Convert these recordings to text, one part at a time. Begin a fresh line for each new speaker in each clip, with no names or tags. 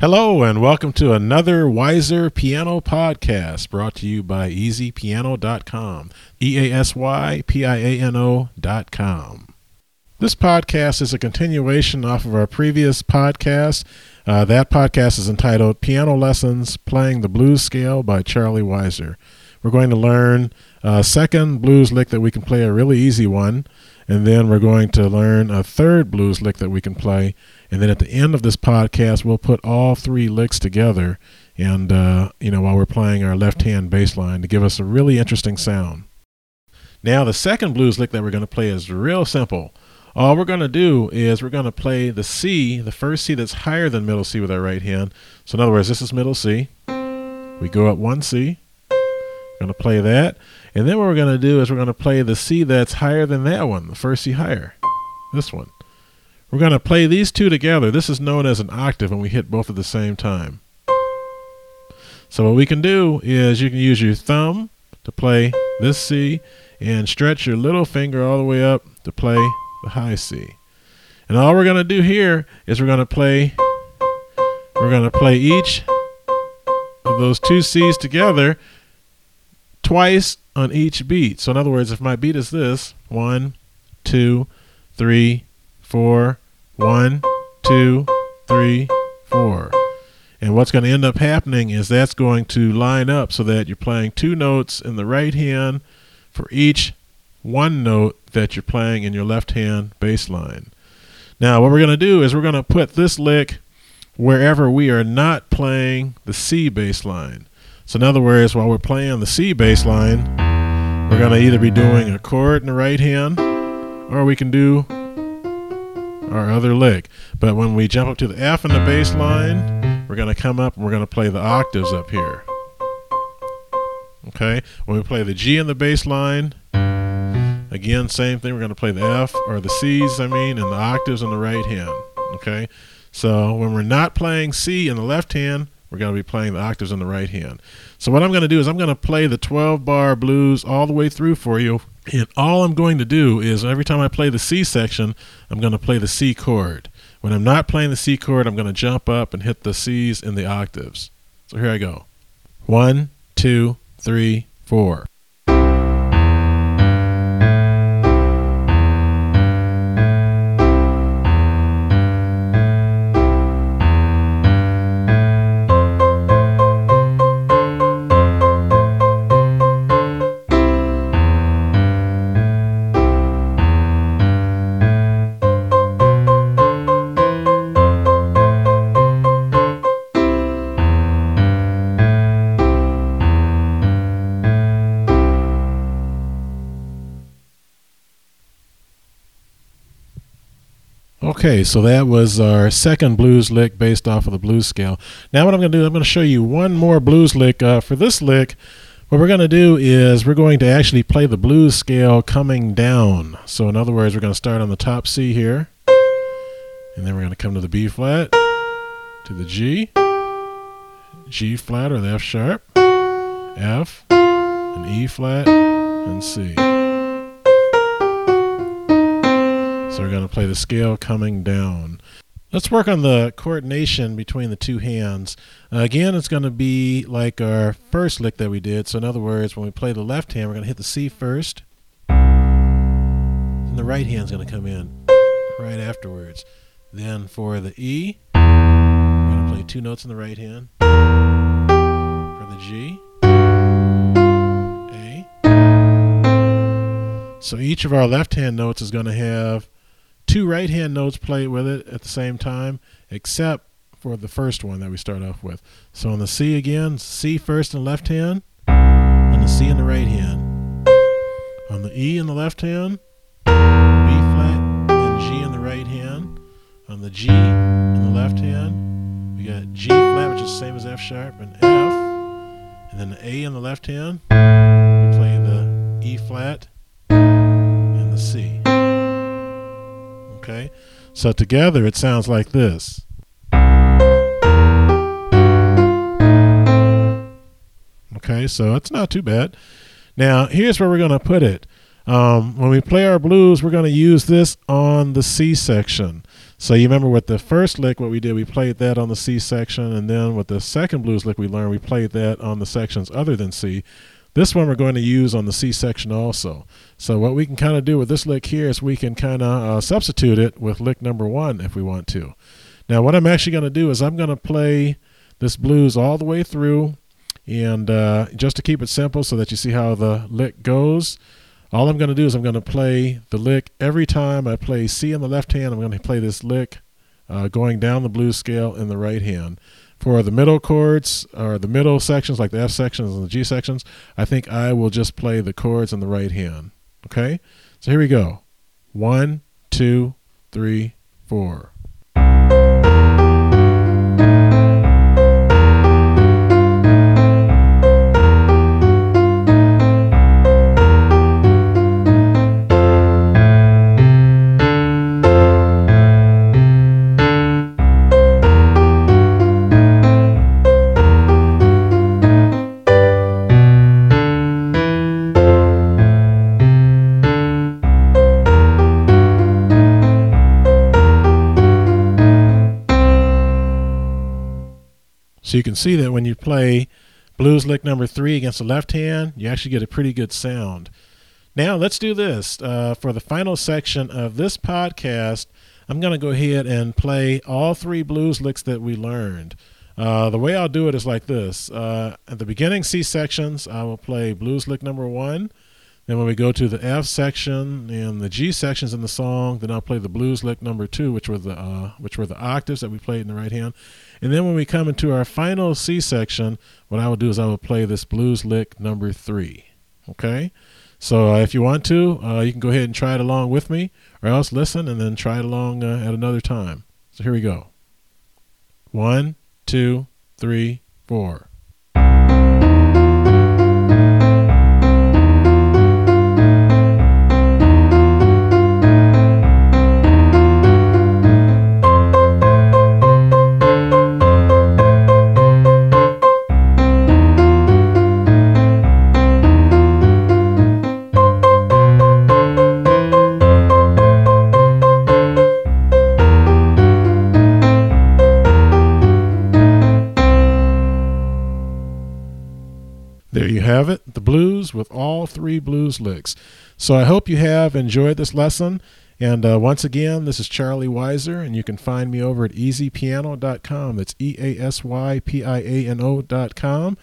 Hello, and welcome to another Wyser Piano podcast brought to you by easypiano.com. E A S Y P I A N O.com. This podcast is a continuation off of our previous podcast. Uh, that podcast is entitled Piano Lessons Playing the Blues Scale by Charley Wyser. We're going to learn a second blues lick that we can play, a really easy one, and then we're going to learn a third blues lick that we can play and then at the end of this podcast, we'll put all three licks together, and uh, you know, while we're playing our left-hand bass line to give us a really interesting sound. Now, the second blues lick that we're going to play is real simple. All we're going to do is we're going to play the C, the first C that's higher than middle C with our right hand. So, in other words, this is middle C. We go up one C. We're going to play that. And then what we're going to do is we're going to play the C that's higher than that one, the first C higher. This one. We're going to play these two together. This is known as an octave, and we hit both at the same time. So what we can do is you can use your thumb to play this C and stretch your little finger all the way up to play the high C. And all we're going to do here is we're going to play we're going to play each of those two C's together twice on each beat. So in other words, if my beat is this, one, two, three, four, one, two, three, four. And what's going to end up happening is that's going to line up so that you're playing two notes in the right hand for each one note that you're playing in your left hand bass line. Now, what we're going to do is we're going to put this lick wherever we are not playing the C bass line. So, in other words, while we're playing the C bass line, we're going to either be doing a chord in the right hand or we can do our other lick. But when we jump up to the F in the bass line, we're going to come up and we're going to play the octaves up here. Okay? When we play the G in the bass line, again, same thing. We're going to play the F, or the C's, I mean, and the octaves in the right hand. Okay? So when we're not playing C in the left hand, we're going to be playing the octaves in the right hand. So what I'm going to do is I'm going to play the 12 bar blues all the way through for you and all I'm going to do is every time I play the C section, I'm going to play the C chord. When I'm not playing the C chord, I'm going to jump up and hit the C's in the octaves. So here I go. One, two, three, four. Okay, so that was our second blues lick based off of the blues scale. Now, what I'm going to do, I'm going to show you one more blues lick. Uh, for this lick, what we're going to do is we're going to actually play the blues scale coming down. So, in other words, we're going to start on the top C here, and then we're going to come to the B flat, to the G, G flat or the F sharp, F, and E flat, and C. So we're going to play the scale coming down. Let's work on the coordination between the two hands. Uh, again, it's going to be like our first lick that we did. So in other words, when we play the left hand, we're going to hit the C first. And the right hand's going to come in right afterwards. Then for the E, we're going to play two notes in the right hand. For the G, A. So each of our left hand notes is going to have two right hand notes played with it at the same time, except for the first one that we start off with. So on the C again, C first in the left hand, and the C in the right hand. On the E in the left hand, B flat, and G in the right hand. On the G in the left hand, we got G flat, which is the same as F sharp, and F. And then the A in the left hand, we play the E flat and the C. Okay? So together it sounds like this. Okay, so it's not too bad. Now, here's where we're going to put it. Um, when we play our blues, we're going to use this on the C section. So you remember with the first lick, what we did, we played that on the C section, and then with the second blues lick we learned, we played that on the sections other than C. This one we're going to use on the C section also. So what we can kind of do with this lick here is we can kind of uh, substitute it with lick number one if we want to. Now what I'm actually going to do is I'm going to play this blues all the way through, and uh, just to keep it simple so that you see how the lick goes, all I'm going to do is I'm going to play the lick every time I play C in the left hand. I'm going to play this lick uh, going down the blues scale in the right hand. For the middle chords or the middle sections, like the F sections and the G sections, I think I will just play the chords in the right hand. Okay? So here we go. One, two, three, four. So you can see that when you play blues lick number three against the left hand, you actually get a pretty good sound. Now let's do this. Uh, for the final section of this podcast, I'm going to go ahead and play all three blues licks that we learned. Uh, the way I'll do it is like this. Uh, at the beginning C sections, I will play blues lick number one. Then when we go to the F section and the G sections in the song, then I'll play the blues lick number two, which were the uh, which were the octaves that we played in the right hand. And then when we come into our final C section, what I will do is I will play this blues lick number three. Okay? So uh, if you want to, uh, you can go ahead and try it along with me, or else listen and then try it along uh, at another time. So here we go. One, two, three, four. There you have it, the blues with all three blues licks. So I hope you have enjoyed this lesson. And uh, once again, this is Charley Wyser, and you can find me over at easypiano.com. That's E A S Y P I A N O.com.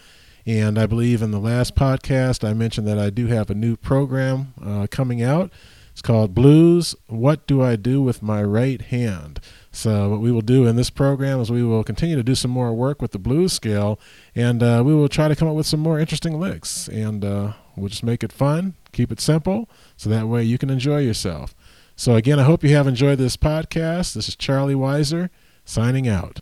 And I believe in the last podcast, I mentioned that I do have a new program uh, coming out. It's called Blues What Do I Do with My Right Hand? So, what we will do in this program is we will continue to do some more work with the blues scale, and uh, we will try to come up with some more interesting licks. And uh, we'll just make it fun, keep it simple, so that way you can enjoy yourself. So, again, I hope you have enjoyed this podcast. This is Charley Wyser signing out.